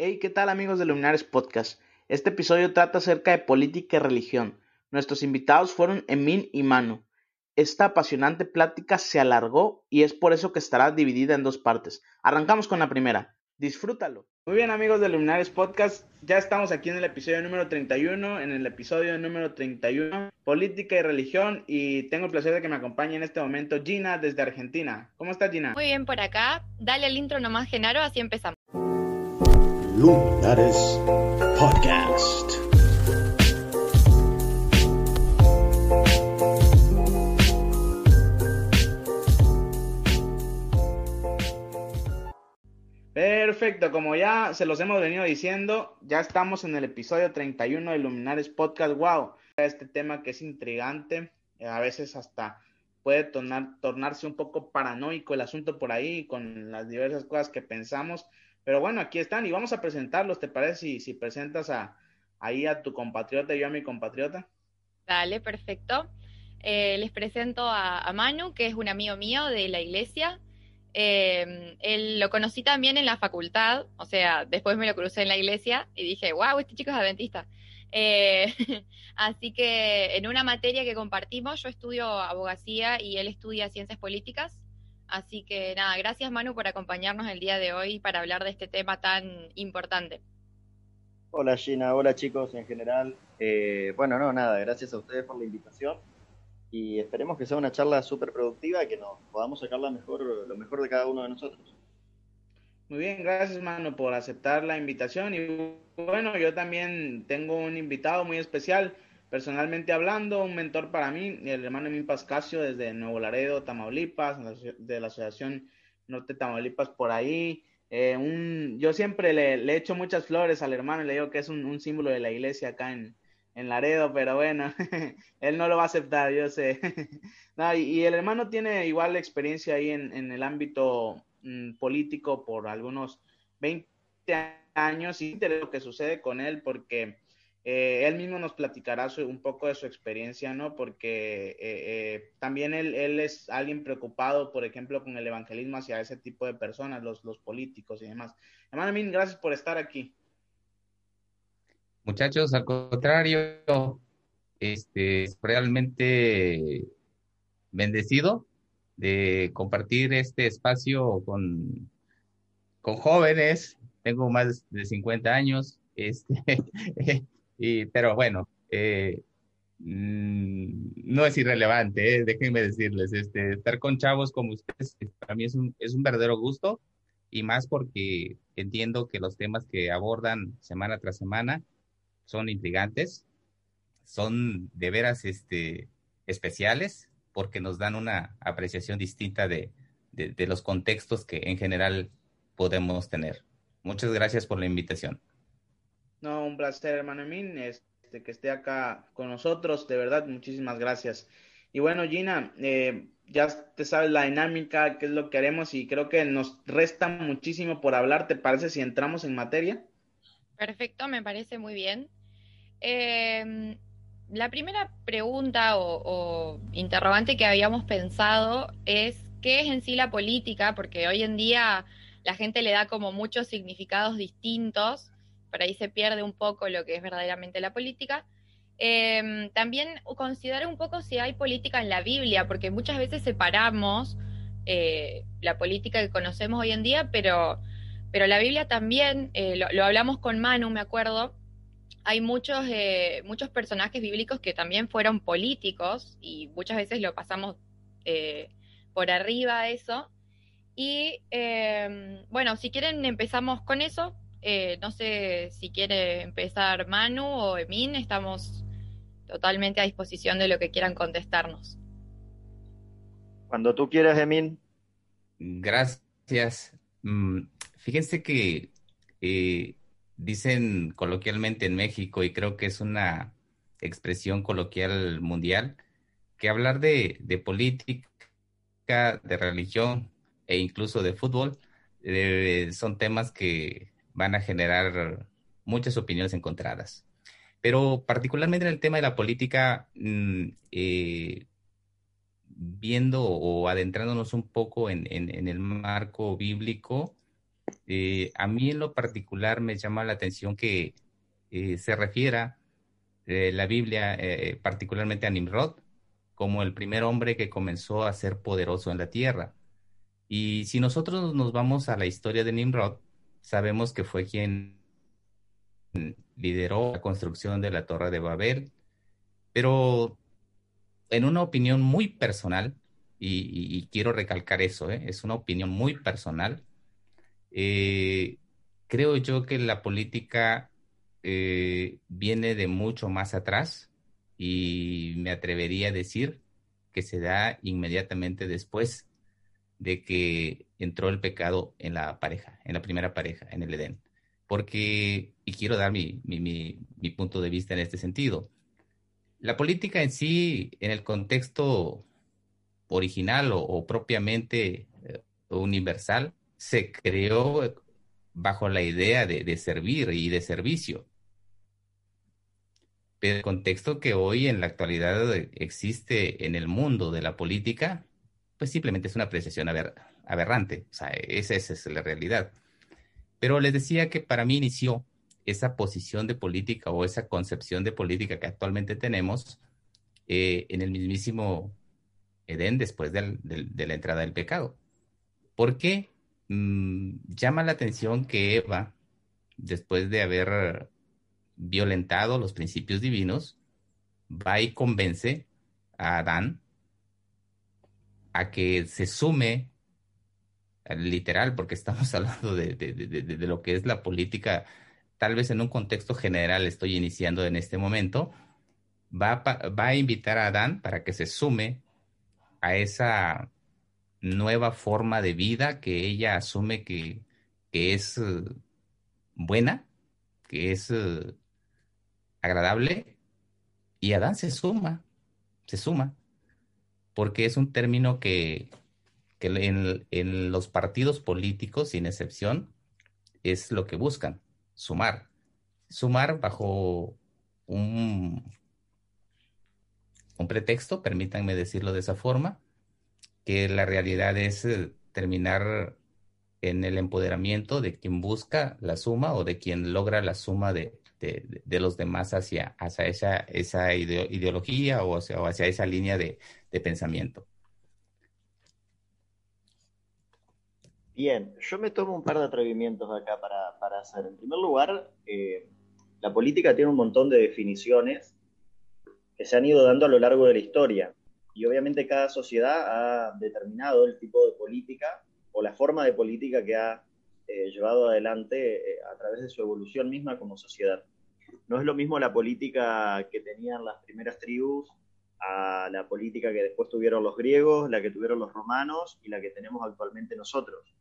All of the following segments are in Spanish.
Hey, ¿qué tal amigos de Luminares Podcast? Este episodio trata acerca de política y religión. Nuestros invitados fueron Emin y Manu. Esta apasionante plática se alargó y es por eso que estará dividida en dos partes. Arrancamos con la primera. Disfrútalo. Muy bien amigos de Luminares Podcast, ya estamos aquí en el episodio número 31, en el episodio número 31, política y religión, y tengo el placer de que me acompañe en este momento Gina desde Argentina. ¿Cómo estás Gina? Muy bien por acá, dale el intro nomás Genaro, así empezamos. Luminares Podcast. Perfecto, como ya se los hemos venido diciendo, ya estamos en el episodio 31 de Luminares Podcast. Wow, este tema que es intrigante, a veces hasta puede tornarse un poco paranoico el asunto por ahí con las diversas cosas que pensamos. Pero bueno, aquí están y vamos a presentarlos. ¿Te parece si, presentas a, ahí a tu compatriota y yo a mi compatriota? Dale, perfecto. Eh, les presento a, a Manu, que es un amigo mío de la iglesia. Eh, él lo conocí también en la facultad, o sea, después me lo crucé en la iglesia y dije, wow, este chico es adventista. Eh, así que en una materia que compartimos, yo estudio abogacía y él estudia ciencias políticas. Así que nada, gracias Manu por acompañarnos el día de hoy para hablar de este tema tan importante. Hola Gina, hola chicos en general. Eh, bueno, no, nada, gracias a ustedes por la invitación y esperemos que sea una charla súper productiva y que nos podamos sacar la mejor, lo mejor de cada uno de nosotros. Muy bien, gracias Manu por aceptar la invitación y bueno, yo también tengo un invitado muy especial, personalmente hablando, un mentor para mí, el hermano Emín Pascasio desde Nuevo Laredo, Tamaulipas, de la Asociación Norte Tamaulipas por ahí. Eh, un, yo siempre le, echo muchas flores al hermano y le digo que es un, símbolo de la iglesia acá en, en Laredo, pero bueno, él no lo va a aceptar, yo sé. y, el hermano tiene igual experiencia ahí en, en el ámbito mm, político por algunos 20 años y de lo que sucede con él, porque eh, él mismo nos platicará un poco de su experiencia, ¿no? Porque eh, eh, también él, es alguien preocupado, por ejemplo, con el evangelismo hacia ese tipo de personas, los, políticos y demás. Hermano gracias por estar aquí. Muchachos, al contrario, este, realmente bendecido de compartir este espacio con, con jóvenes. Tengo más de 50 años, este, y, pero bueno, eh, mm, no es irrelevante, eh, déjenme decirles, este, estar con chavos como ustedes para mí es un, es un verdadero gusto y más porque entiendo que los temas que abordan semana tras semana son intrigantes, son de veras este, especiales porque nos dan una apreciación distinta de, de, los contextos que en general podemos tener. Muchas gracias por la invitación. No, un placer, hermano Min, este, que esté acá con nosotros. De verdad, muchísimas gracias. Y bueno, Gina, eh, ya te sabes la dinámica, qué es lo que haremos y creo que nos resta muchísimo por hablar. ¿Te parece si entramos en materia? Perfecto, me parece muy bien. Eh, la primera pregunta o, interrogante que habíamos pensado es qué es en sí la política, porque hoy en día la gente le da como muchos significados distintos, por ahí se pierde un poco lo que es verdaderamente la política. Eh, también considerar un poco si hay política en la Biblia, porque muchas veces separamos eh, la política que conocemos hoy en día, pero, pero la Biblia también, eh, lo, hablamos con Manu, me acuerdo, hay muchos, eh, muchos personajes bíblicos que también fueron políticos y muchas veces lo pasamos por arriba eso. Y em, bueno, si quieren empezamos con eso. Eh, no sé si quiere empezar Manu o Emin, estamos totalmente a disposición de lo que quieran contestarnos. Cuando tú quieras, Emin. Gracias. Mm, fíjense que dicen coloquialmente en México, y creo que es una expresión coloquial mundial, que hablar de, de política, de religión e incluso de fútbol eh, son temas que van a generar muchas opiniones encontradas. Pero particularmente en el tema de la política, mm, eh, viendo o adentrándonos un poco en, el marco bíblico, Eh, a mí en lo particular me llama la atención que eh, se refiera la Biblia particularmente a Nimrod como el primer hombre que comenzó a ser poderoso en la tierra. Y si nosotros nos vamos a la historia de Nimrod, sabemos que fue quien lideró la construcción de la Torre de Babel, pero en una opinión muy personal, y, quiero recalcar eso, ¿eh? es una opinión muy personal, eh, creo yo que la política eh, viene de mucho más atrás y me atrevería a decir que se da inmediatamente después de que entró el pecado en la pareja, en la primera pareja, en el Edén. Porque, y quiero dar mi, mi punto de vista en este sentido, la política en sí, en el contexto original o, propiamente eh, universal, se creó bajo la idea de, servir y de servicio. Pero el contexto que hoy en la actualidad existe en el mundo de la política, pues simplemente es una apreciación aberrante. O sea, esa, es la realidad. Pero les decía que para mí inició esa posición de política o esa concepción de política que actualmente tenemos eh, en el mismísimo Edén después de la entrada del pecado. ¿Por qué mm, llama la atención que Eva, después de haber violentado los principios divinos, va y convence a Adán a que se sume literal, porque estamos hablando de, de, lo que es la política tal vez en un contexto general estoy iniciando en este momento, va, va a invitar a Adán para que se sume a esa nueva forma de vida que ella asume que, es eh, buena, que es eh, agradable, y Adán se suma, se suma, porque es un término que, en, los partidos políticos, sin excepción, es lo que buscan sumar. Sumar bajo un, un pretexto, permítanme decirlo de esa forma, que la realidad es eh, terminar en el empoderamiento de quien busca la suma o de quien logra la suma de, los demás hacia, hacia esa, esa ideología o hacia, hacia, esa línea de, pensamiento. Bien, yo me tomo un par de atrevimientos acá para, hacer. En primer lugar, eh, la política tiene un montón de definiciones que se han ido dando a lo largo de la historia. Y obviamente cada sociedad ha determinado el tipo de política o la forma de política que ha eh, llevado adelante eh, a través de su evolución misma como sociedad. No es lo mismo la política que tenían las primeras tribus a la política que después tuvieron los griegos, la que tuvieron los romanos y la que tenemos actualmente nosotros.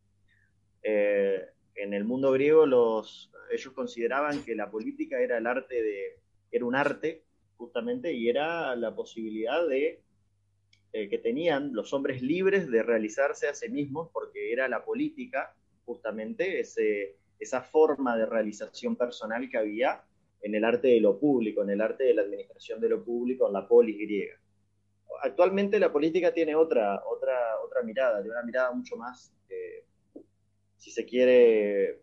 Eh, en el mundo griego los, ellos consideraban que la política era el arte de, era un arte justamente y era la posibilidad de que tenían los hombres libres de realizarse a sí mismos porque era la política justamente esa forma de realización personal que había en el arte de lo público, en el arte de la administración de lo público, en la polis griega. Actualmente la política tiene otra, otra, otra mirada, tiene una mirada mucho más eh, si se quiere,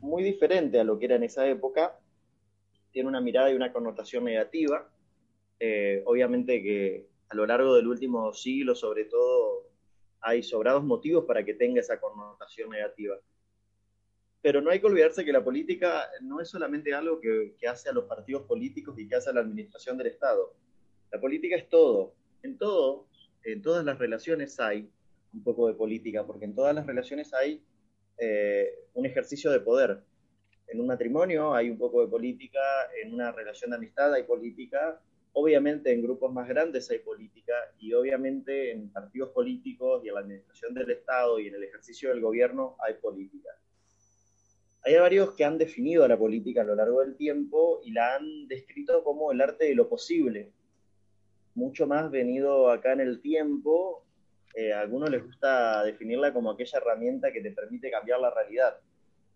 muy diferente a lo que era en esa época. Tiene una mirada y una connotación negativa. Eh, obviamente que a lo largo del último siglo, sobre todo, hay sobrados motivos para que tenga esa connotación negativa. Pero no hay que olvidarse que la política no es solamente algo que, hace a los partidos políticos y que hace a la administración del Estado. La política es todo. En todo, en todas las relaciones hay un poco de política, porque en todas las relaciones hay eh, un ejercicio de poder. En un matrimonio hay un poco de política, en una relación de amistad hay política, obviamente en grupos más grandes hay política y obviamente en partidos políticos y en la administración del Estado y en el ejercicio del gobierno hay política. Hay varios que han definido la política a lo largo del tiempo y la han descrito como el arte de lo posible, mucho más venido acá en el tiempo eh, a algunos les gusta definirla como aquella herramienta que te permite cambiar la realidad.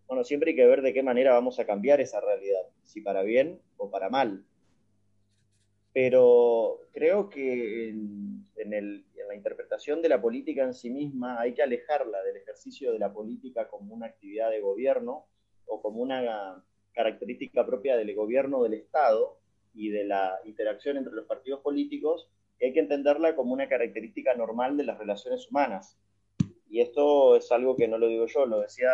Bueno, siempre hay que ver de qué manera vamos a cambiar esa realidad, si para bien o para mal. Pero creo que en, la interpretación de la política en sí misma hay que alejarla del ejercicio de la política como una actividad de gobierno o como una característica propia del gobierno del Estado y de la interacción entre los partidos políticos, hay que entenderla como una característica normal de las relaciones humanas. Y esto es algo que no lo digo yo, lo decía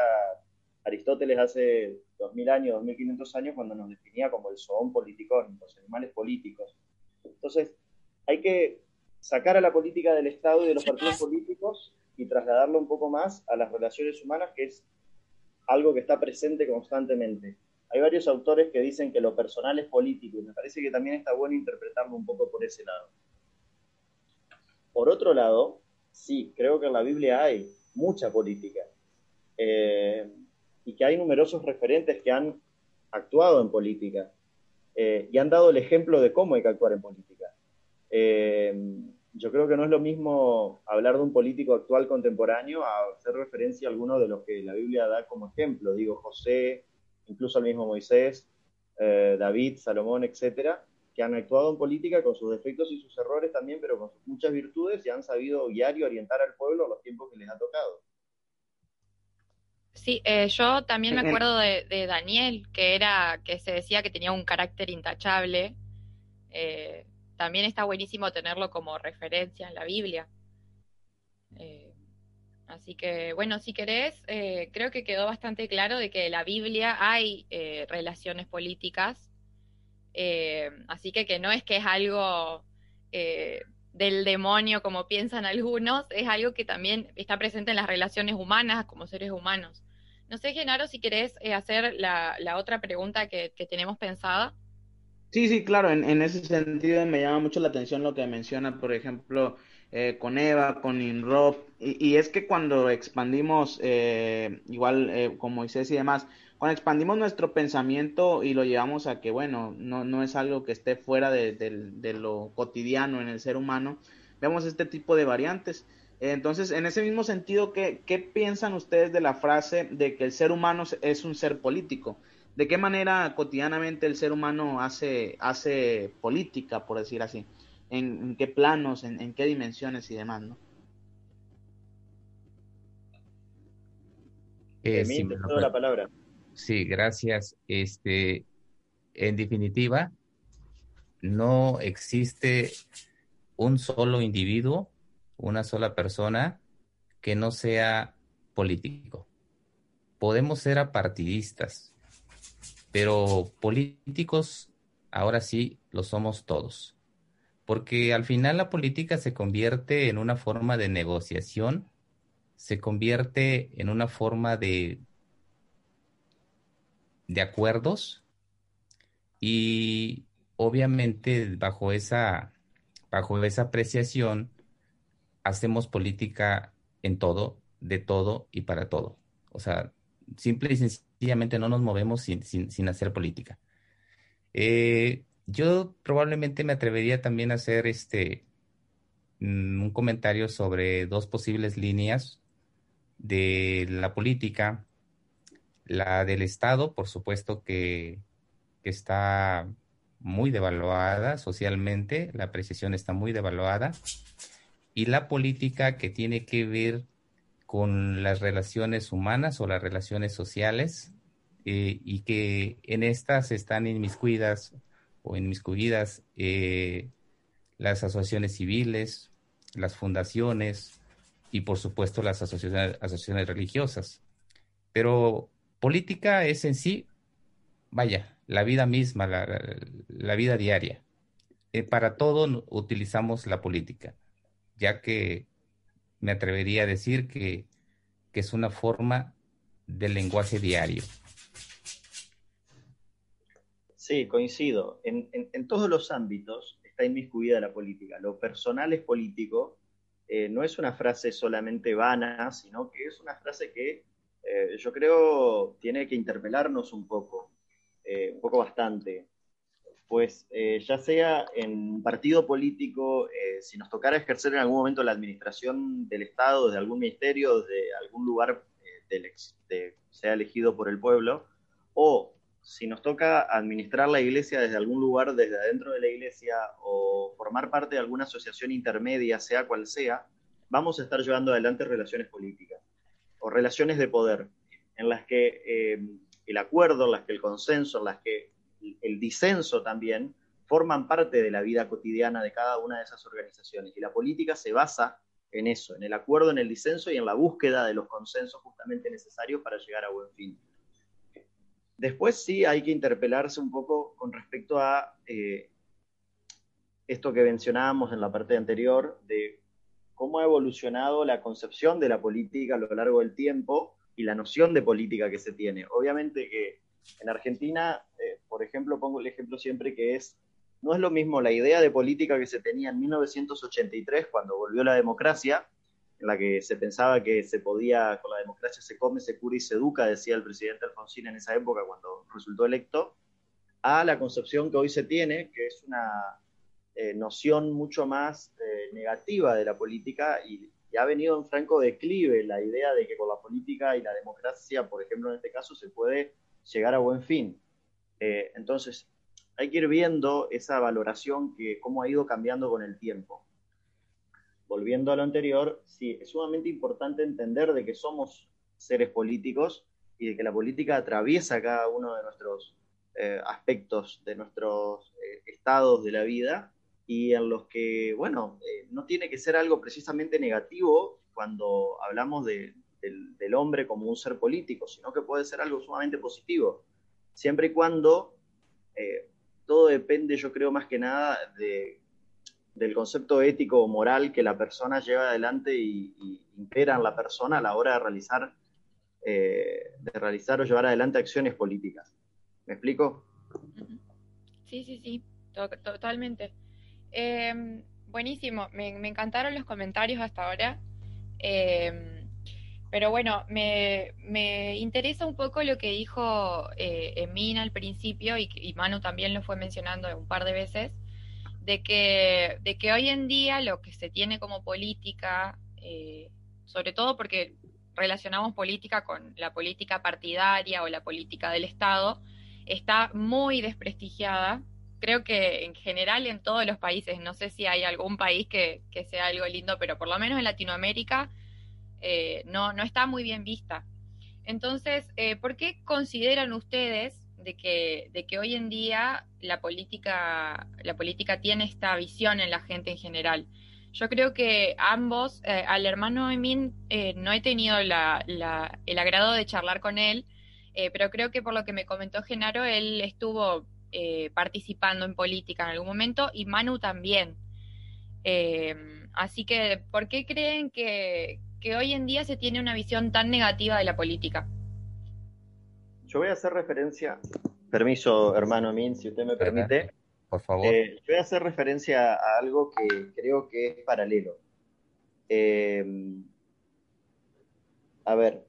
Aristóteles hace 2000 años, 2500 años, cuando nos definía como el zoón politicón, los animales políticos. Entonces, hay que sacar a la política del Estado y de los partidos políticos y trasladarlo un poco más a las relaciones humanas, que es algo que está presente constantemente. Hay varios autores que dicen que lo personal es político y me parece que también está bueno interpretarlo un poco por ese lado. Por otro lado, sí, creo que en la Biblia hay mucha política. Eh, y que hay numerosos referentes que han actuado en política eh, y han dado el ejemplo de cómo hay que actuar en política. Eh, yo creo que no es lo mismo hablar de un político actual contemporáneo a hacer referencia a alguno de los que la Biblia da como ejemplo. Digo, José, incluso el mismo Moisés, eh, David, Salomón, etcétera, que han actuado en política con sus defectos y sus errores también, pero con muchas virtudes y han sabido guiar y orientar al pueblo a los tiempos que les ha tocado. Sí, eh, yo también me acuerdo de, Daniel, que era, que se decía que tenía un carácter intachable. Eh, también está buenísimo tenerlo como referencia en la Biblia. Eh, así que, bueno, si querés, creo que quedó bastante claro de que en la Biblia hay relaciones políticas. así que que no es que es algo del demonio como piensan algunos, es algo que también está presente en las relaciones humanas como seres humanos. No sé, Genaro, si querés eh, hacer la, otra pregunta que, tenemos pensada. Sí, sí, claro, en, ese sentido me llama mucho la atención lo que menciona, por ejemplo, eh, con Eva, con Inrop, y, es que cuando expandimos, eh, igual con Moisés y demás, cuando expandimos nuestro pensamiento y lo llevamos a que, bueno, no, no es algo que esté fuera de, lo cotidiano en el ser humano, vemos este tipo de variantes. Entonces, en ese mismo sentido, ¿qué, ¿qué, piensan ustedes de la frase de que el ser humano es un ser político? ¿De qué manera cotidianamente el ser humano hace, hace política, por decir así? ¿En, qué planos, en, qué dimensiones y demás, no? Eh, sí, la palabra. Sí, gracias. Este, en definitiva, no existe un solo individuo, una sola persona que no sea político. Podemos ser apartidistas, pero políticos ahora sí lo somos todos. Porque al final la política se convierte en una forma de negociación, se convierte en una forma de de acuerdos y obviamente bajo esa, bajo esa apreciación hacemos política en todo, de todo y para todo. O sea, simple y sencillamente no nos movemos sin, sin, hacer política. Eh, yo probablemente me atrevería también a hacer este mm, un comentario sobre dos posibles líneas de la política la del Estado, por supuesto que, está muy devaluada socialmente, la apreciación está muy devaluada, y la política que tiene que ver con las relaciones humanas o las relaciones sociales, eh, y que en estas están inmiscuidas o inmiscuidas eh, las asociaciones civiles, las fundaciones y por supuesto las asociaciones, asociaciones religiosas. Pero Política es en sí, vaya, la vida misma, la, vida diaria. Eh, para todo utilizamos la política, ya que me atrevería a decir que, es una forma del lenguaje diario. Sí, coincido. En, todos los ámbitos está inmiscuida la política. Lo personal es político. Eh, no es una frase solamente vana, sino que es una frase que eh, yo creo tiene que interpelarnos un poco, eh, un poco bastante. Pues eh, ya sea en partido político, si nos tocara ejercer en algún momento la administración del Estado, desde algún ministerio, desde algún lugar del, sea elegido por el pueblo, o si nos toca administrar la iglesia desde algún lugar, desde adentro de la iglesia, o formar parte de alguna asociación intermedia, sea cual sea, vamos a estar llevando adelante relaciones políticas o relaciones de poder, en las que eh, el acuerdo, en las que el consenso, en las que el disenso también forman parte de la vida cotidiana de cada una de esas organizaciones. Y la política se basa en eso, en el acuerdo, en el disenso y en la búsqueda de los consensos justamente necesarios para llegar a buen fin. Después sí hay que interpelarse un poco con respecto a eh, esto que mencionábamos en la parte anterior, de cómo ha evolucionado la concepción de la política a lo largo del tiempo y la noción de política que se tiene. Obviamente que en Argentina, eh, por ejemplo, pongo el ejemplo siempre que es no es lo mismo la idea de política que se tenía en 1983, cuando volvió la democracia, en la que se pensaba que se podía, con la democracia se come, se cura y se educa, decía el presidente Alfonsín en esa época cuando resultó electo, a la concepción que hoy se tiene, que es una eh, noción mucho más eh, negativa de la política y, ha venido en franco declive la idea de que con la política y la democracia, por ejemplo, en este caso, se puede llegar a buen fin. Eh, entonces, hay que ir viendo esa valoración que cómo ha ido cambiando con el tiempo. Volviendo a lo anterior, sí, es sumamente importante entender de que somos seres políticos y de que la política atraviesa cada uno de nuestros eh, aspectos, de nuestros estados de la vida y en los que, bueno, eh, no tiene que ser algo precisamente negativo cuando hablamos del, del hombre como un ser político, sino que puede ser algo sumamente positivo, siempre y cuando todo depende, yo creo, más que nada del concepto ético o moral que la persona lleva adelante y, impera en la persona a la hora de realizar, eh, de realizar o llevar adelante acciones políticas. ¿Me explico? Sí, sí, sí, totalmente. Em, buenísimo, me, encantaron los comentarios hasta ahora. Em, pero bueno, me, me, interesa un poco lo que dijo eh, Emina al principio y, Manu también lo fue mencionando un par de veces, de que, de que hoy en día lo que se tiene como política, eh, sobre todo porque relacionamos política con la política partidaria o la política del Estado, está muy desprestigiada. Creo que en general en todos los países, no sé si hay algún país que, que sea algo lindo, pero por lo menos en Latinoamérica eh, no, no está muy bien vista. Entonces, eh, ¿por qué consideran ustedes de que, de que hoy en día la política, la política tiene esta visión en la gente en general? Yo creo que ambos, eh, al hermano Emin no he tenido el agrado de charlar con él, pero creo que por lo que me comentó Genaro, él estuvo participando en política en algún momento y Manu también. así que, ¿por qué creen que, que hoy en día se tiene una visión tan negativa de la política. Yo voy a hacer referencia, permiso hermano Min, si usted me permite. Por favor. Eh, yo voy a hacer referencia a algo que creo que es paralelo. Eh, a ver,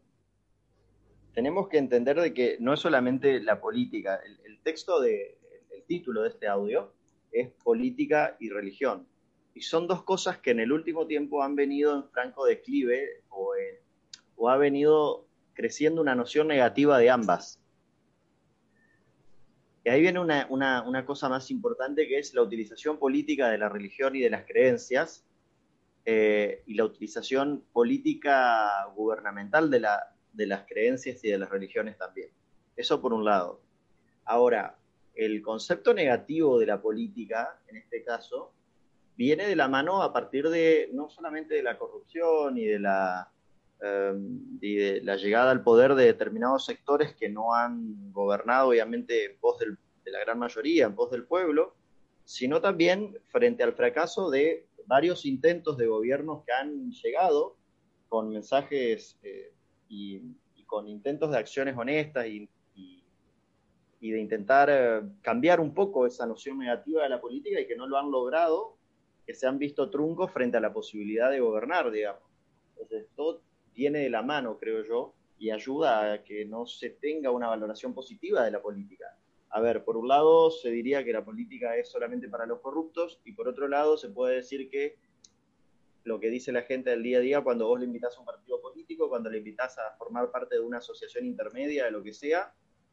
tenemos que entender de que no es solamente la política, el, texto de, el título de este audio es política y religión. Y son dos cosas que en el último tiempo han venido en franco declive o, o ha venido creciendo una noción negativa de ambas. Y ahí viene una, una, cosa más importante que es la utilización política de la religión y de las creencias eh, y la utilización política gubernamental de, la, de las creencias y de las religiones también. Eso por un lado. Ahora, el concepto negativo de la política, en este caso, viene de la mano a partir de no solamente de la corrupción y de la, em, llegada al poder de determinados sectores que no han gobernado, obviamente, en pos de la gran mayoría, en pos del pueblo, sino también frente al fracaso de varios intentos de gobiernos que han llegado con mensajes eh, y, con intentos de acciones honestas y, y de intentar eh, cambiar un poco esa noción negativa de la política y que no lo han logrado que se han visto truncos frente a la posibilidad de gobernar, digamos. Entonces, todo viene de la mano, creo yo, y ayuda a que no se tenga una valoración positiva de la política. A ver, por un lado se diría que la política es solamente para los corruptos y por otro lado se puede decir que lo que dice la gente del día a día cuando vos le invitas a un partido político, cuando le invitas a formar parte de una asociación intermedia, de lo que sea,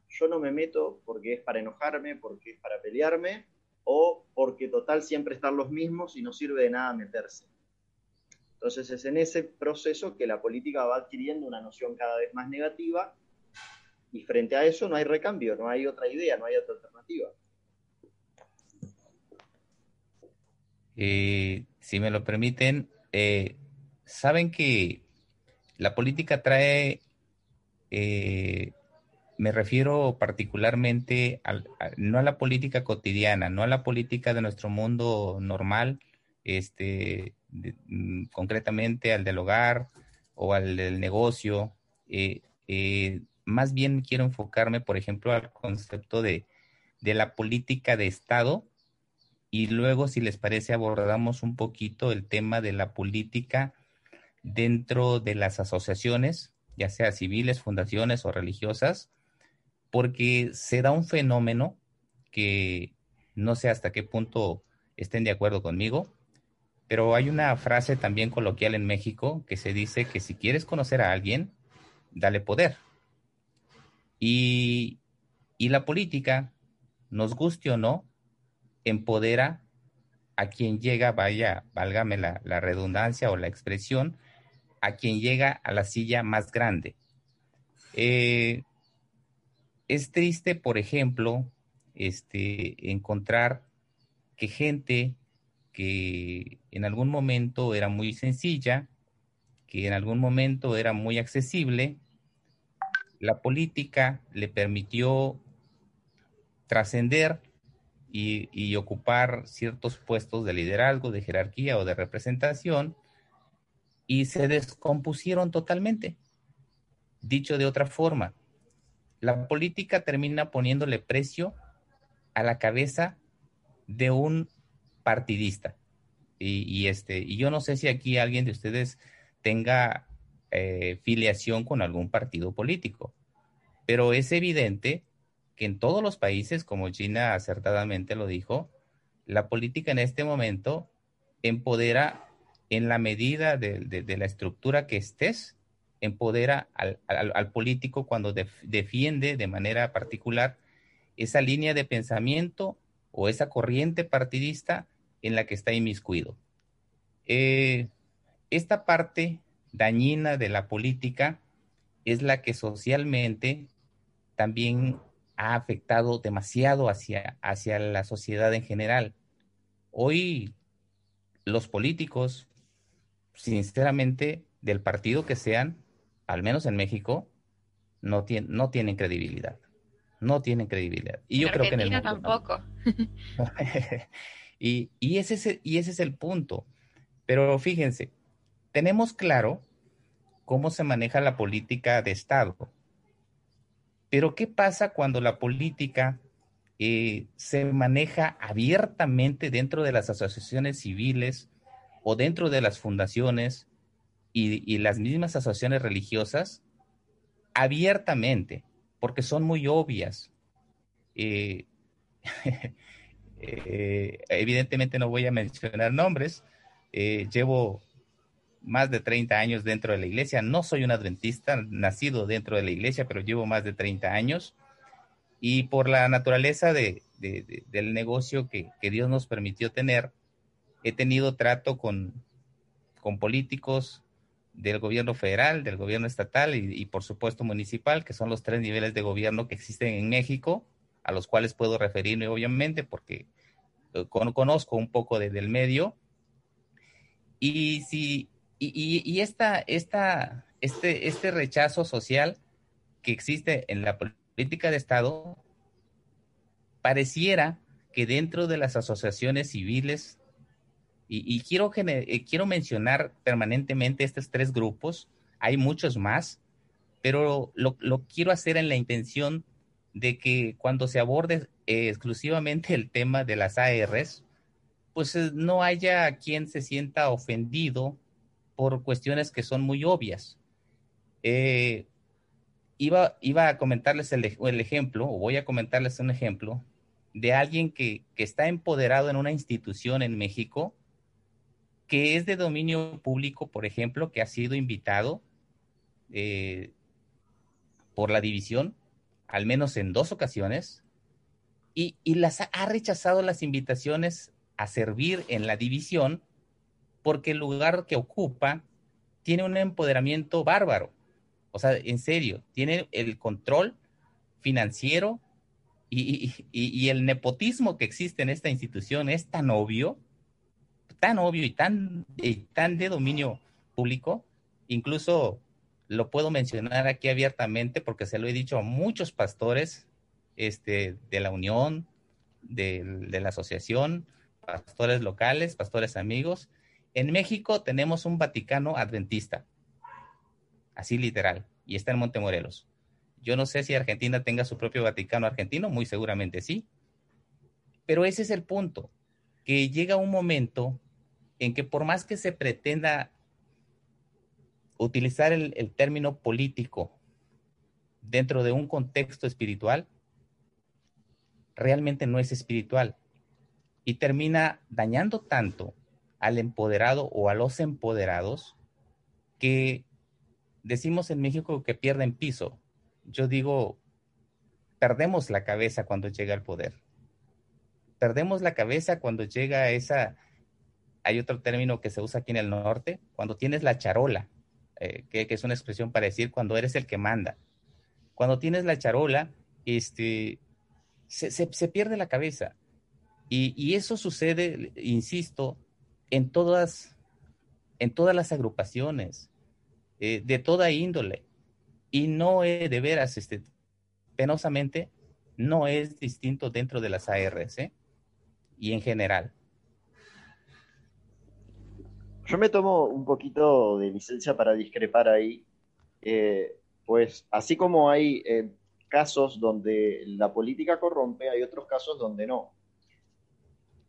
yo no me meto porque es para enojarme, porque es para pelearme, o porque total siempre están los mismos y no sirve de nada meterse. Entonces es en ese proceso que la política va adquiriendo una noción cada vez más negativa y frente a eso no hay recambio, no hay otra idea, no hay otra alternativa. Si me lo permiten, eh, saben que la política trae, eh, me refiero particularmente no a la política cotidiana, no a la política de nuestro mundo normal, este, mm, concretamente al del hogar o al del negocio. más bien quiero enfocarme, por ejemplo, al concepto de, de la política de Estado y luego, si les parece, abordamos un poquito el tema de la política dentro de las asociaciones, ya sea civiles, fundaciones o religiosas, porque se da un fenómeno que no sé hasta qué punto estén de acuerdo conmigo, pero hay una frase también coloquial en México que se dice que si quieres conocer a alguien, dale poder. Y, la política, nos guste o no, empodera a quien llega, vaya, válgame la, redundancia o la expresión, a quien llega a la silla más grande. Eh, es triste, por ejemplo, este, encontrar que gente que en algún momento era muy sencilla, que en algún momento era muy accesible, la política le permitió trascender y, ocupar ciertos puestos de liderazgo, de jerarquía o de representación y se descompusieron totalmente. Dicho de otra forma, la política termina poniéndole precio a la cabeza de un partidista. Y, este, y yo no sé si aquí alguien de ustedes tenga eh, filiación con algún partido político, pero es evidente que en todos los países, como China acertadamente lo dijo, la política en este momento empodera en la medida de, la estructura que estés, empodera al, político cuando defiende de manera particular esa línea de pensamiento o esa corriente partidista en la que está inmiscuido. Eh, esta parte dañina de la política es la que socialmente también ha afectado demasiado hacia, hacia la sociedad en general. Hoy los políticos, sinceramente, del partido que sean, al menos en México, no, tienen, no tienen credibilidad. No tienen credibilidad. Y yo creo que en el mundo tampoco. y, y, ese es y ese es el punto. Pero fíjense, tenemos claro cómo se maneja la política de Estado pero ¿qué pasa cuando la política eh, se maneja abiertamente dentro de las asociaciones civiles o dentro de las fundaciones y, las mismas asociaciones religiosas? Abiertamente, porque son muy obvias. Eh, eh, evidentemente no voy a mencionar nombres. llevo más de 30 años dentro de la iglesia. No soy un adventista, nacido dentro de la iglesia, pero llevo más de 30 años. Y por la naturaleza de, del negocio que, Dios nos permitió tener, he tenido trato con, con políticos del gobierno federal, del gobierno estatal y, por supuesto municipal, que son los tres niveles de gobierno que existen en México, a los cuales puedo referirme obviamente porque eh, conozco un poco del medio. Y si y, esta, esta, este, este rechazo social que existe en la política de Estado pareciera que dentro de las asociaciones civiles, y, quiero, eh, quiero mencionar permanentemente estos tres grupos, hay muchos más, pero lo, quiero hacer en la intención de que cuando se aborde eh, exclusivamente el tema de las ARs, pues eh, no haya quien se sienta ofendido por cuestiones que son muy obvias. Eh, iba, iba a comentarles el, ejemplo, o voy a comentarles un ejemplo, de alguien que, está empoderado en una institución en México, que es de dominio público, por ejemplo, que ha sido invitado eh, por la división al menos en dos ocasiones, y, y las ha, ha rechazado las invitaciones a servir en la división porque el lugar que ocupa tiene un empoderamiento bárbaro. O sea, en serio, tiene el control financiero y, y, el nepotismo que existe en esta institución es tan obvio, tan obvio y tan, tan de dominio público, incluso lo puedo mencionar aquí abiertamente porque se lo he dicho a muchos pastores este, de la Unión, de, de la asociación, pastores locales, pastores amigos. En México tenemos un Vaticano adventista, así literal, y está en Montemorelos. Yo no sé si Argentina tenga su propio Vaticano argentino, muy seguramente sí. Pero ese es el punto, que llega un momento en que por más que se pretenda utilizar el, término político dentro de un contexto espiritual, realmente no es espiritual y termina dañando tanto al empoderado o a los empoderados que decimos en México que pierden piso. Yo digo, perdemos la cabeza cuando llega el poder. Perdemos la cabeza cuando llega esa, hay otro término que se usa aquí en el norte, cuando tienes la charola, eh, que, que, es una expresión para decir cuando eres el que manda. Cuando tienes la charola, este, se, se, se pierde la cabeza. Y, y, eso sucede, insisto, en todas, en todas las agrupaciones, eh, de toda índole. Y no es de veras, este, penosamente, no es distinto dentro de las ARS ¿eh? y en general. Yo me tomo un poquito de licencia para discrepar ahí, eh, pues así como hay eh, casos donde la política corrompe, hay otros casos donde no.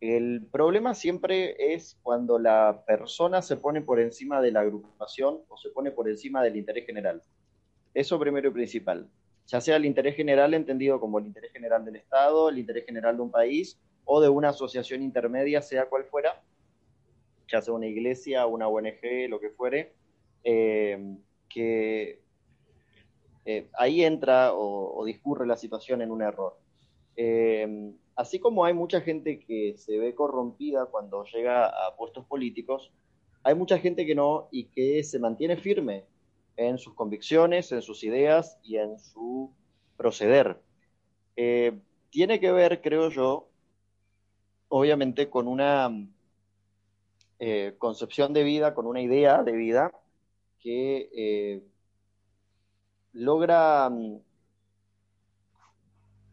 El problema siempre es cuando la persona se pone por encima de la agrupación o se pone por encima del interés general. Eso primero y principal. Ya sea el interés general entendido como el interés general del Estado, el interés general de un país o de una asociación intermedia, sea cual fuera, ya sea una iglesia, una ONG, lo que fuere, eh, que eh, ahí entra o, discurre la situación en un error. Eh, así como hay mucha gente que se ve corrompida cuando llega a puestos políticos, hay mucha gente que no y que se mantiene firme en sus convicciones, en sus ideas y en su proceder. Tiene que ver, creo yo, obviamente con una eh, concepción de vida, con una idea de vida que eh, logra mm,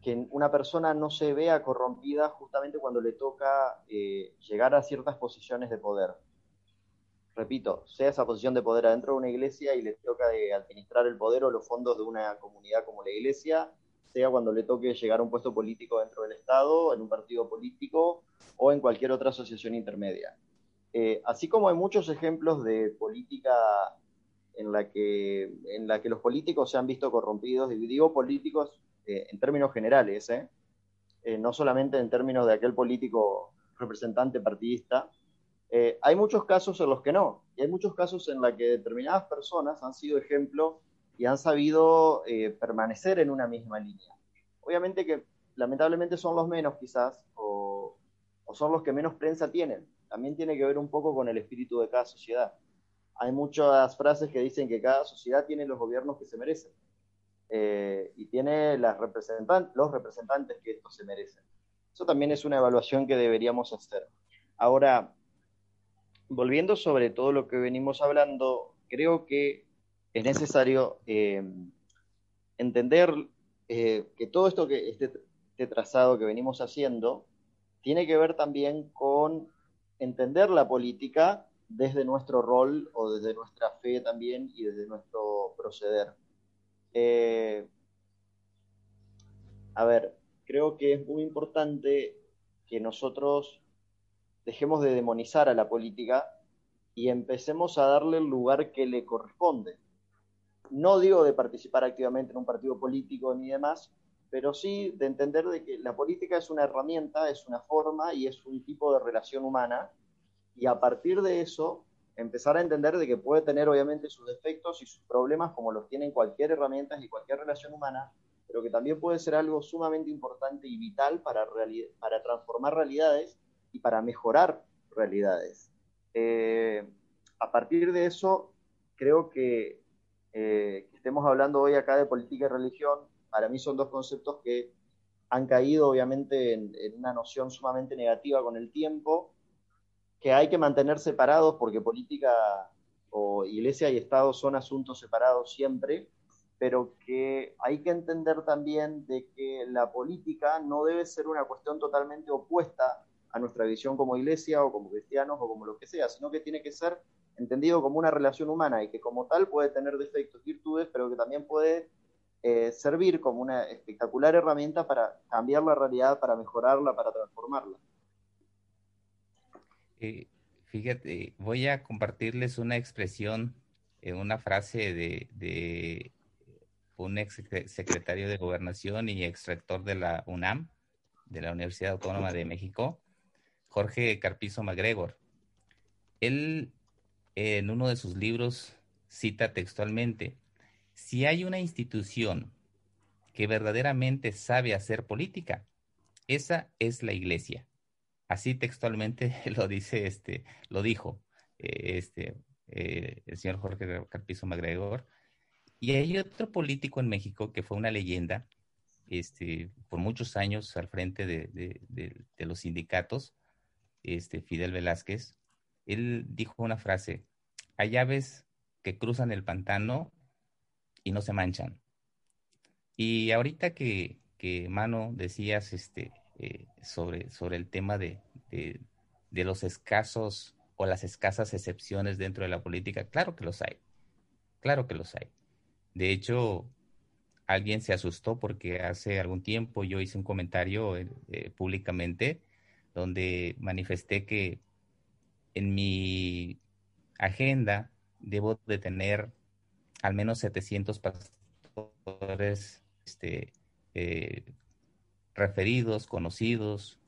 que una persona no se vea corrompida justamente cuando le toca eh, llegar a ciertas posiciones de poder. Repito, sea esa posición de poder adentro de una iglesia y le toca de administrar el poder o los fondos de una comunidad como la iglesia, sea cuando le toque llegar a un puesto político dentro del Estado, en un partido político o en cualquier otra asociación intermedia. Eh, así como hay muchos ejemplos de política en la que, en la que los políticos se han visto corrompidos, y digo políticos eh, en términos generales, ¿eh? no solamente en términos de aquel político representante partidista, hay muchos casos en los que no, y hay muchos casos en los que determinadas personas han sido ejemplo y han sabido permanecer en una misma línea. Obviamente que lamentablemente son los menos quizás, o son los que menos prensa tienen. También tiene que ver un poco con el espíritu de cada sociedad. Hay muchas frases que dicen que cada sociedad tiene los gobiernos que se merecen eh, y tiene las representan los representantes que esto se merecen. Eso también es una evaluación que deberíamos hacer. Ahora, volviendo sobre todo lo que venimos hablando, creo que es necesario eh, entender eh, que todo esto que este, este trazado que venimos haciendo tiene que ver también con entender la política desde nuestro rol o desde nuestra fe también y desde nuestro proceder. Eh, a ver, creo que es muy importante que nosotros dejemos de demonizar a la política y empecemos a darle el lugar que le corresponde. No digo de participar activamente en un partido político ni demás, pero sí de entender de que la política es una herramienta, es una forma y es un tipo de relación humana y a partir de eso empezar a entender de que puede tener obviamente sus defectos y sus problemas como los tienen cualquier herramienta y cualquier relación humana, pero que también puede ser algo sumamente importante y vital para, para transformar realidades y para mejorar realidades. Eh, a partir de eso, creo que, eh, que estemos hablando hoy acá de política y religión, para mí son dos conceptos que han caído obviamente en, una noción sumamente negativa con el tiempo, que hay que mantener separados porque política o iglesia y Estado son asuntos separados siempre, pero que hay que entender también de que la política no debe ser una cuestión totalmente opuesta a nuestra visión como iglesia o como cristianos o como lo que sea, sino que tiene que ser entendido como una relación humana y que como tal puede tener defectos, virtudes, pero que también puede eh, servir como una espectacular herramienta para cambiar la realidad, para mejorarla, para transformarla. Eh, fíjate, voy a compartirles una expresión, eh, una frase de, de un ex secretario de gobernación y extractor de la UNAM, de la Universidad Autónoma de México, Jorge Carpizo MacGregor. Él en uno de sus libros cita textualmente, si hay una institución que verdaderamente sabe hacer política, esa es la iglesia. Así textualmente lo dice este, lo dijo eh, este, eh, el señor Jorge Carpizo MacGregor. Y hay otro político en México que fue una leyenda, este, por muchos años al frente de, de los sindicatos, este, Fidel Velázquez. Él dijo una frase, hay aves que cruzan el pantano y no se manchan. Y ahorita que, que Mano decías este, eh, sobre, sobre el tema de, de, los escasos o las escasas excepciones dentro de la política, claro que los hay, claro que los hay. De hecho, alguien se asustó porque hace algún tiempo yo hice un comentario eh, eh, públicamente donde manifesté que en mi agenda debo de tener al menos 700 pastores este, eh, referidos, conocidos,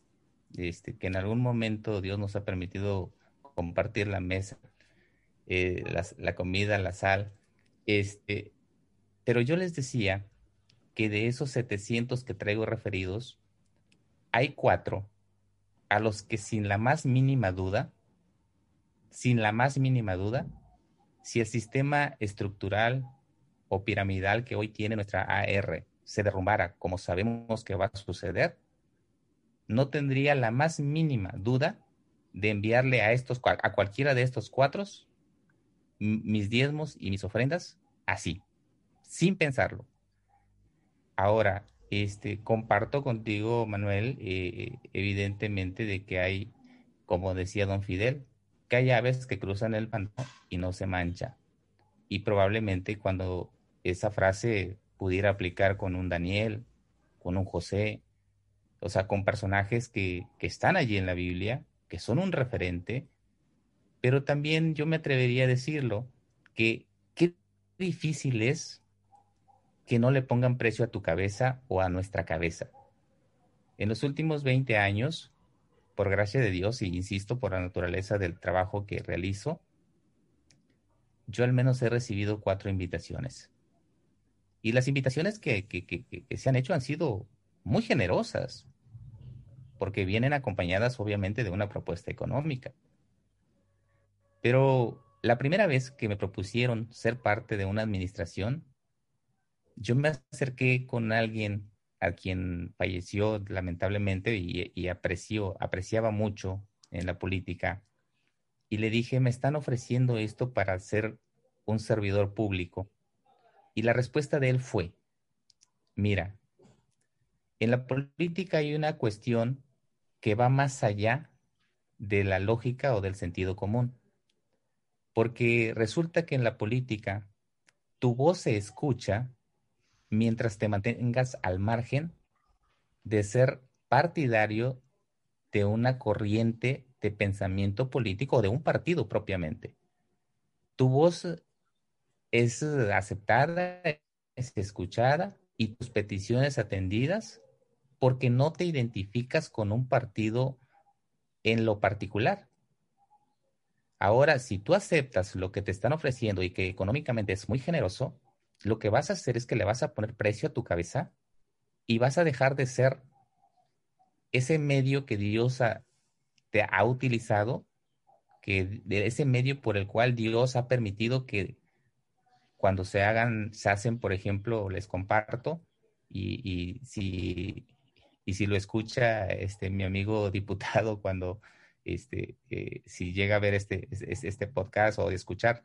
este, que en algún momento Dios nos ha permitido compartir la mesa, eh, la, comida, la sal. Este, pero yo les decía que de esos 700 que traigo referidos, hay cuatro a los que sin la más mínima duda, sin la más mínima duda, si el sistema estructural o piramidal que hoy tiene nuestra AR se derrumbara, como sabemos que va a suceder, no tendría la más mínima duda de enviarle a estos a cualquiera de estos cuatro mis diezmos y mis ofrendas así, sin pensarlo. Ahora, este, comparto contigo, Manuel, eh, evidentemente de que hay, como decía don Fidel, que hay aves que cruzan el pantano y no se mancha. Y probablemente cuando esa frase pudiera aplicar con un Daniel, con un José, o sea, con personajes que, que están allí en la Biblia, que son un referente, pero también yo me atrevería a decirlo, que qué difícil es que no le pongan precio a tu cabeza o a nuestra cabeza. En los últimos 20 años, por gracia de Dios, y insisto, por la naturaleza del trabajo que realizo, yo al menos he recibido cuatro invitaciones. Y las invitaciones que, se han hecho han sido muy generosas, porque vienen acompañadas obviamente de una propuesta económica. Pero la primera vez que me propusieron ser parte de una administración, yo me acerqué con alguien a quien falleció lamentablemente y, apreció, apreciaba mucho en la política. Y le dije, me están ofreciendo esto para ser un servidor público. Y la respuesta de él fue, mira, en la política hay una cuestión que va más allá de la lógica o del sentido común. Porque resulta que en la política tu voz se escucha mientras te mantengas al margen de ser partidario de una corriente de pensamiento político o de un partido propiamente. Tu voz es aceptada, es escuchada y tus peticiones atendidas porque no te identificas con un partido en lo particular. Ahora, si tú aceptas lo que te están ofreciendo y que económicamente es muy generoso, lo que vas a hacer es que le vas a poner precio a tu cabeza y vas a dejar de ser ese medio que Dios te ha utilizado, que ese medio por el cual Dios ha permitido que cuando se hagan, se hacen, por ejemplo, les comparto, y, si, y si lo escucha este, mi amigo diputado cuando, este, eh, si llega a ver este, este podcast o escuchar,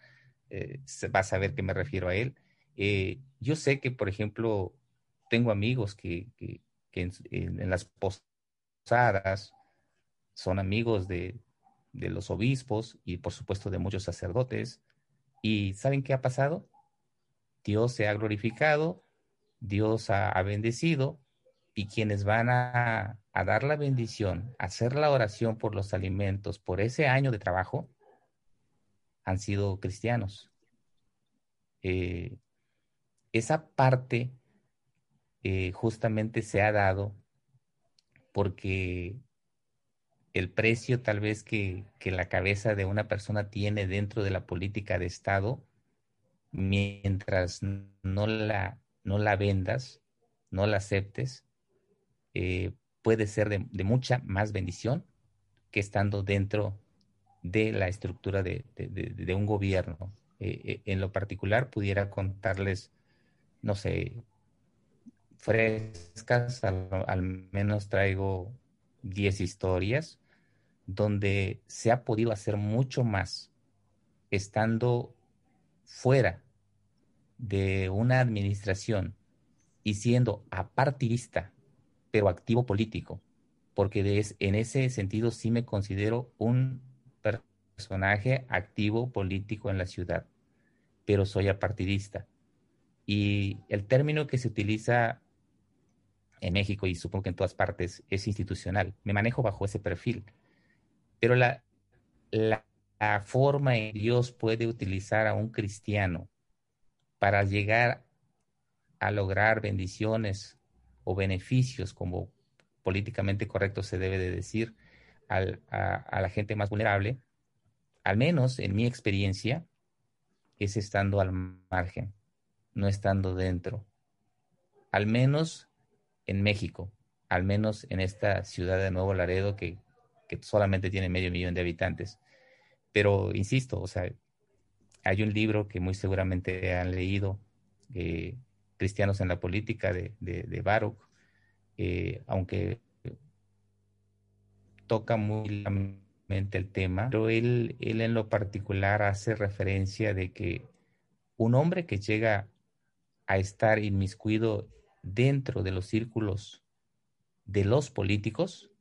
eh, va a saber que me refiero a él. Eh, yo sé que, por ejemplo, tengo amigos que, en, las posadas son amigos de, de los obispos y, por supuesto, de muchos sacerdotes. ¿Y saben qué ha pasado? Dios se ha glorificado, Dios ha, bendecido y quienes van a, dar la bendición, hacer la oración por los alimentos, por ese año de trabajo, han sido cristianos. Eh, esa parte eh, justamente se ha dado porque el precio tal vez que, que, la cabeza de una persona tiene dentro de la política de Estado mientras no la, no la vendas, no la aceptes, eh, puede ser de, mucha más bendición que estando dentro de la estructura de, un gobierno. Eh, en lo particular, pudiera contarles, no sé, frescas, al, menos traigo 10 historias donde se ha podido hacer mucho más estando fuera de una administración y siendo apartidista, pero activo político, porque en ese sentido sí me considero un personaje activo político en la ciudad, pero soy apartidista. Y el término que se utiliza en México y supongo que en todas partes es institucional. Me manejo bajo ese perfil. Pero la, la, forma en que Dios puede utilizar a un cristiano para llegar a lograr bendiciones o beneficios, como políticamente correcto se debe de decir, a, la gente más vulnerable, al menos en mi experiencia, es estando al margen, no estando dentro. Al menos en México, al menos en esta ciudad de Nuevo Laredo que, que solamente tiene medio millón de habitantes. Pero insisto, o sea, hay un libro que muy seguramente han leído, eh, Cristianos en la Política, de, de, Baruch, eh, aunque toca muy el tema, pero él, él en lo particular hace referencia de que un hombre que llega a estar inmiscuido dentro de los círculos de los políticos,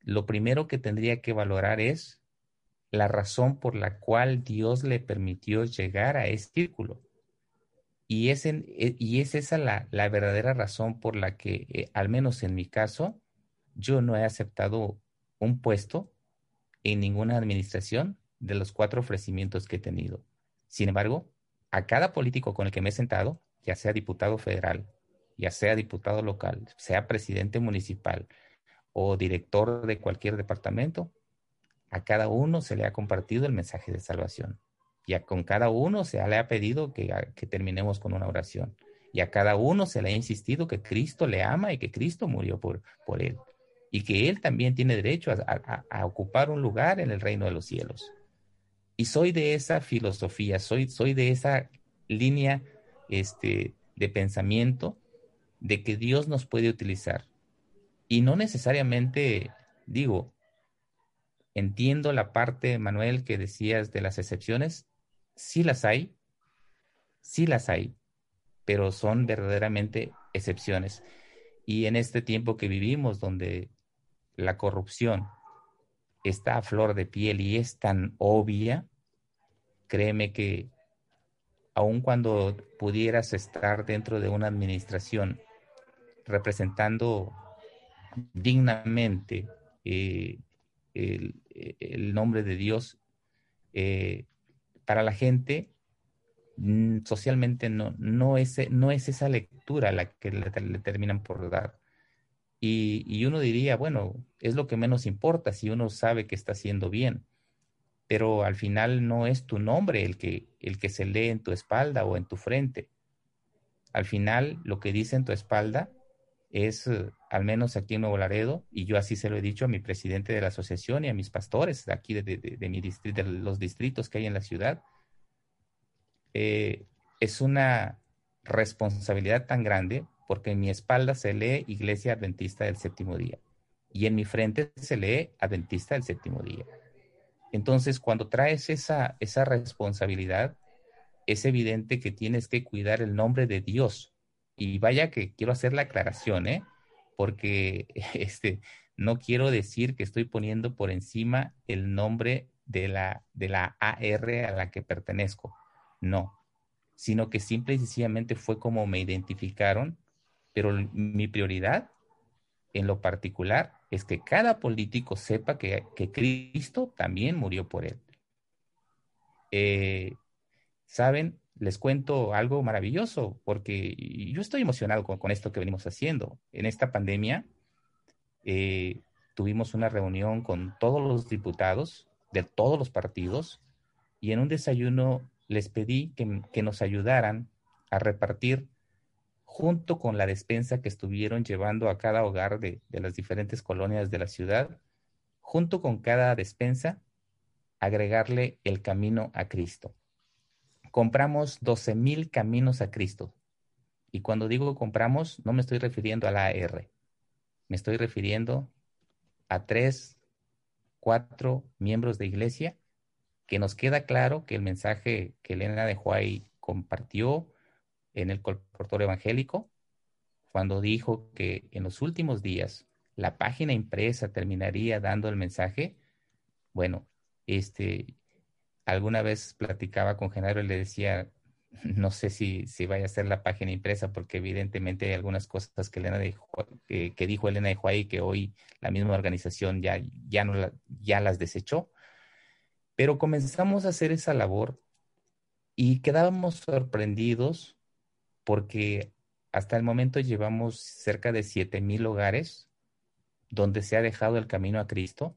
lo primero que tendría que valorar es la razón por la cual Dios le permitió llegar a ese círculo. Y es, e, y es esa la, verdadera razón por la que, eh, al menos en mi caso, yo no he aceptado un puesto en ninguna administración de los cuatro ofrecimientos que he tenido. Sin embargo, a cada político con el que me he sentado, ya sea diputado federal, ya sea diputado local, sea presidente municipal o director de cualquier departamento, a cada uno se le ha compartido el mensaje de salvación. Y a, con cada uno se le ha pedido que, terminemos con una oración. Y a cada uno se le ha insistido que Cristo le ama y que Cristo murió por, por él. Y que él también tiene derecho a, ocupar un lugar en el reino de los cielos. Y soy de esa filosofía, soy, soy de esa línea este, de pensamiento de que Dios nos puede utilizar. Y no necesariamente, digo, Entiendo la parte, Manuel, que decías de las excepciones. Sí las hay, sí las hay, pero son verdaderamente excepciones. Y en este tiempo que vivimos, donde la corrupción está a flor de piel y es tan obvia, créeme que aun cuando pudieras estar dentro de una administración representando dignamente eh, el, nombre de Dios eh, para la gente mm, socialmente no, no, es, no es esa lectura la que le, terminan por dar. Y, y, uno diría, bueno, es lo que menos importa si uno sabe que está haciendo bien, pero al final no es tu nombre el que, el que se lee en tu espalda o en tu frente. Al final lo que dice en tu espalda es, eh, al menos aquí en Nuevo Laredo, y yo así se lo he dicho a mi presidente de la asociación y a mis pastores aquí de, de, de los distritos que hay en la ciudad, eh, es una responsabilidad tan grande porque en mi espalda se lee Iglesia Adventista del Séptimo Día y en mi frente se lee Adventista del Séptimo Día. Entonces, cuando traes esa, esa responsabilidad, es evidente que tienes que cuidar el nombre de Dios y vaya que quiero hacer la aclaración, ¿eh? Porque este, no quiero decir que estoy poniendo por encima el nombre de la, de la AR a la que pertenezco. No, sino que simple y sencillamente fue como me identificaron, pero mi prioridad en lo particular es que cada político sepa que, que Cristo también murió por él. Eh, Saben, les cuento algo maravilloso, porque yo estoy emocionado con, esto que venimos haciendo. En esta pandemia eh, tuvimos una reunión con todos los diputados de todos los partidos y en un desayuno les pedí que, que nos ayudaran a repartir junto con la despensa que estuvieron llevando a cada hogar de, de las diferentes colonias de la ciudad, junto con cada despensa, agregarle el camino a Cristo compramos 12 mil caminos a Cristo. Y cuando digo compramos, no me estoy refiriendo a la AR, me estoy refiriendo a tres, cuatro miembros de iglesia que nos queda claro que el mensaje que Elena de Huay compartió en el colportor evangélico, cuando dijo que en los últimos días la página impresa terminaría dando el mensaje, bueno, este, alguna vez platicaba con Genaro y le decía, no sé si, si vaya a ser la página impresa, porque evidentemente hay algunas cosas que, Elena que, dijo Elena de Juárez que hoy la misma organización ya, ya, no ya las desechó. Pero comenzamos a hacer esa labor y quedábamos sorprendidos porque hasta el momento llevamos cerca de siete mil hogares donde se ha dejado el camino a Cristo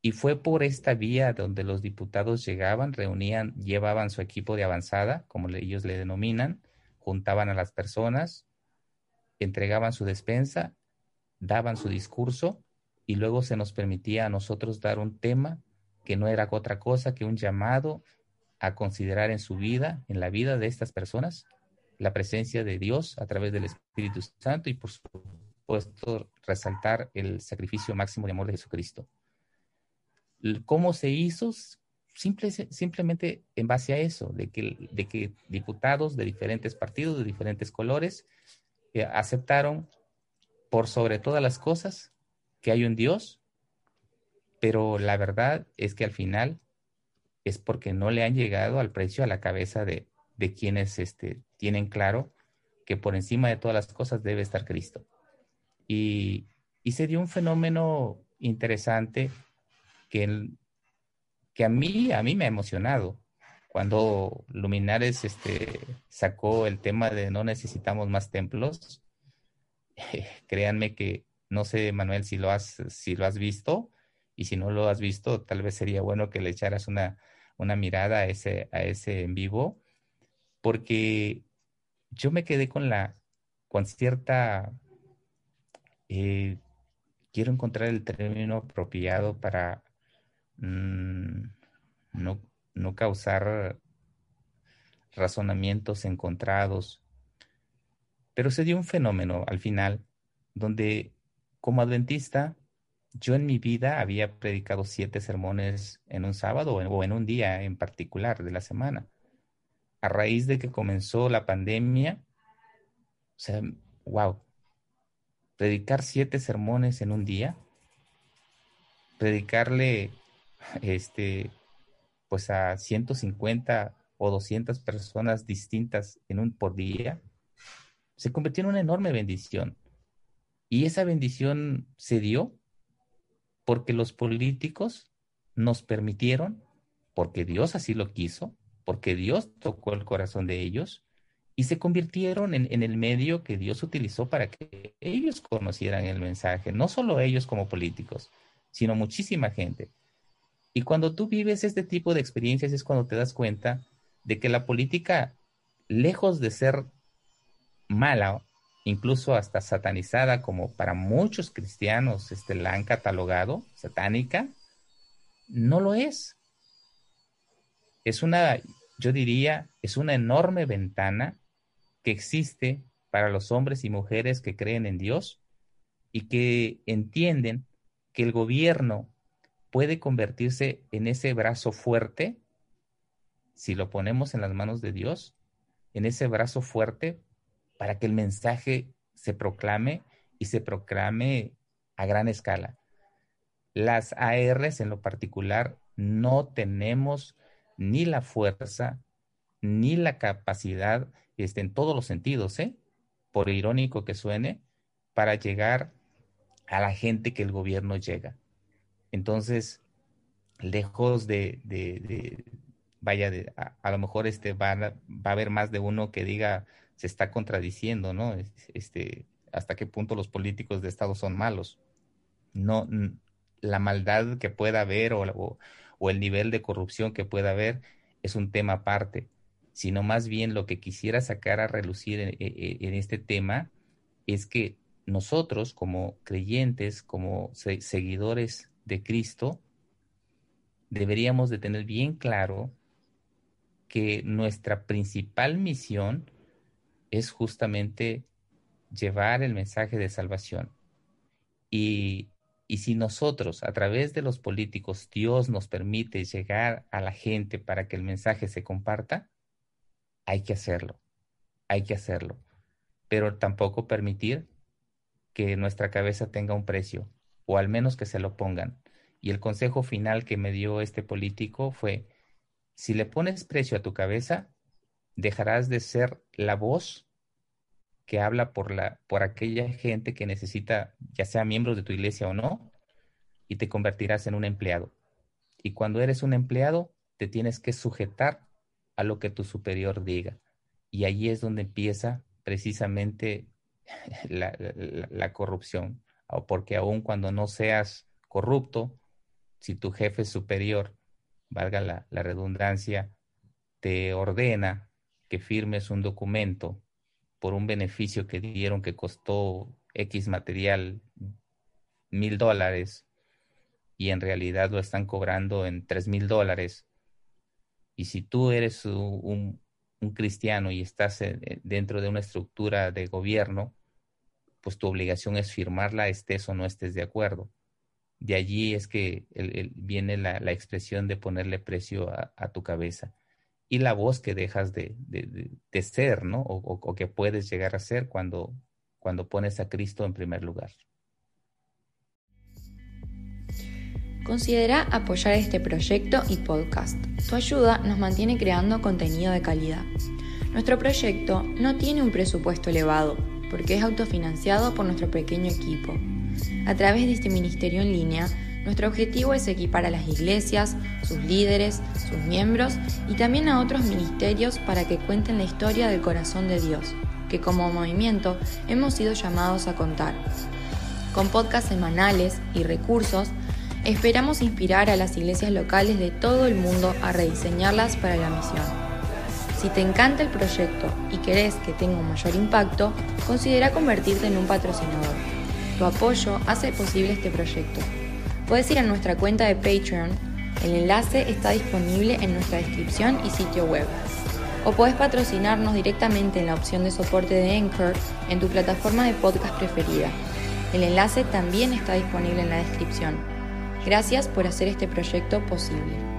y fue por esta vía donde los diputados llegaban, reunían, llevaban su equipo de avanzada, como ellos le denominan, juntaban a las personas, entregaban su despensa, daban su discurso y luego se nos permitía a nosotros dar un tema que no era otra cosa que un llamado a considerar en su vida, en la vida de estas personas, la presencia de Dios a través del Espíritu Santo y por supuesto resaltar el sacrificio máximo de amor de Jesucristo. ¿Cómo se hizo? Simple, simplemente en base a eso, de que, de que diputados de diferentes partidos, de diferentes colores, eh, aceptaron por sobre todas las cosas que hay un Dios, pero la verdad es que al final es porque no le han llegado al precio a la cabeza de, de quienes este, tienen claro que por encima de todas las cosas debe estar Cristo. Y, y se dio un fenómeno interesante que, a, mí, a mí me ha emocionado. Cuando Luminares este, sacó el tema de no necesitamos más templos, créanme que no sé, Manuel, si lo has, si lo has visto, y si no lo has visto, tal vez sería bueno que le echaras una, una mirada a ese, a ese en vivo, porque yo me quedé con la, con cierta, eh, quiero encontrar el término apropiado para, Mm, no, no causar razonamientos encontrados. Pero se dio un fenómeno al final donde como adventista yo en mi vida había predicado siete sermones en un sábado o en un día en particular de la semana. A raíz de que comenzó la pandemia, o sea, wow, predicar siete sermones en un día, predicarle este, pues a 150 o 200 personas distintas en un por día, se convirtió en una enorme bendición. Y esa bendición se dio porque los políticos nos permitieron, porque Dios así lo quiso, porque Dios tocó el corazón de ellos y se convirtieron en, el medio que Dios utilizó para que ellos conocieran el mensaje, no solo ellos como políticos, sino muchísima gente. Y cuando tú vives este tipo de experiencias es cuando te das cuenta de que la política, lejos de ser mala incluso hasta satanizada, como para muchos cristianos este, la han catalogado, satánica, no lo es. Es una, yo diría, es una enorme ventana que existe para los hombres y mujeres que creen en Dios y que entienden que el gobierno puede convertirse en ese brazo fuerte, si lo ponemos en las manos de Dios, en ese brazo fuerte para que el mensaje se proclame y se proclame a gran escala. Las ARs en lo particular no tenemos ni la fuerza ni la capacidad este, en todos los sentidos, ¿eh? por irónico que suene, para llegar a la gente que el gobierno llega. Entonces, lejos de, vaya, de, a, lo mejor este va, va, a haber más de uno que diga, se está contradiciendo, ¿no? Este, hasta qué punto los políticos de Estado son malos. No, la maldad que pueda haber o, o el nivel de corrupción que pueda haber es un tema aparte, sino más bien lo que quisiera sacar a relucir en, en este tema es que nosotros como creyentes, como seguidores de Cristo, deberíamos de tener bien claro que nuestra principal misión es justamente llevar el mensaje de salvación. Y, y, si nosotros, a través de los políticos, Dios nos permite llegar a la gente para que el mensaje se comparta, hay que hacerlo, hay que hacerlo. Pero tampoco permitir que nuestra cabeza tenga un precio, o al menos que se lo pongan. Y el consejo final que me dio este político fue, si le pones precio a tu cabeza, dejarás de ser la voz que habla por, la, por aquella gente que necesita, ya sea miembros de tu iglesia o no, y te convertirás en un empleado. Y cuando eres un empleado, te tienes que sujetar a lo que tu superior diga. Y ahí es donde empieza precisamente la, corrupción, o porque aun cuando no seas corrupto, si tu jefe superior, valga la, la redundancia, te ordena que firmes un documento por un beneficio que dieron que costó X material mil dólares y en realidad lo están cobrando en tres mil dólares. Y si tú eres un, cristiano y estás dentro de una estructura de gobierno, pues tu obligación es firmarla, estés o no estés de acuerdo. De allí es que viene la, expresión de ponerle precio a, tu cabeza y la voz que dejas de, ser, ¿no? O, o, que puedes llegar a ser cuando, cuando pones a Cristo en primer lugar. Considera apoyar este proyecto y podcast. Tu ayuda nos mantiene creando contenido de calidad. Nuestro proyecto no tiene un presupuesto elevado, porque es autofinanciado por nuestro pequeño equipo. A través de este ministerio en línea, nuestro objetivo es equipar a las iglesias, sus líderes, sus miembros y también a otros ministerios para que cuenten la historia del corazón de Dios, que como movimiento hemos sido llamados a contar. Con podcasts semanales y recursos, Esperamos inspirar a las iglesias locales de todo el mundo a rediseñarlas para la misión. Si te encanta el proyecto y querés que tenga un mayor impacto, considera convertirte en un patrocinador. Tu apoyo hace posible este proyecto. Puedes ir a nuestra cuenta de Patreon, el enlace está disponible en nuestra descripción y sitio web. O puedes patrocinarnos directamente en la opción de soporte de Anchor en tu plataforma de podcast preferida. El enlace también está disponible en la descripción. Gracias por hacer este proyecto posible.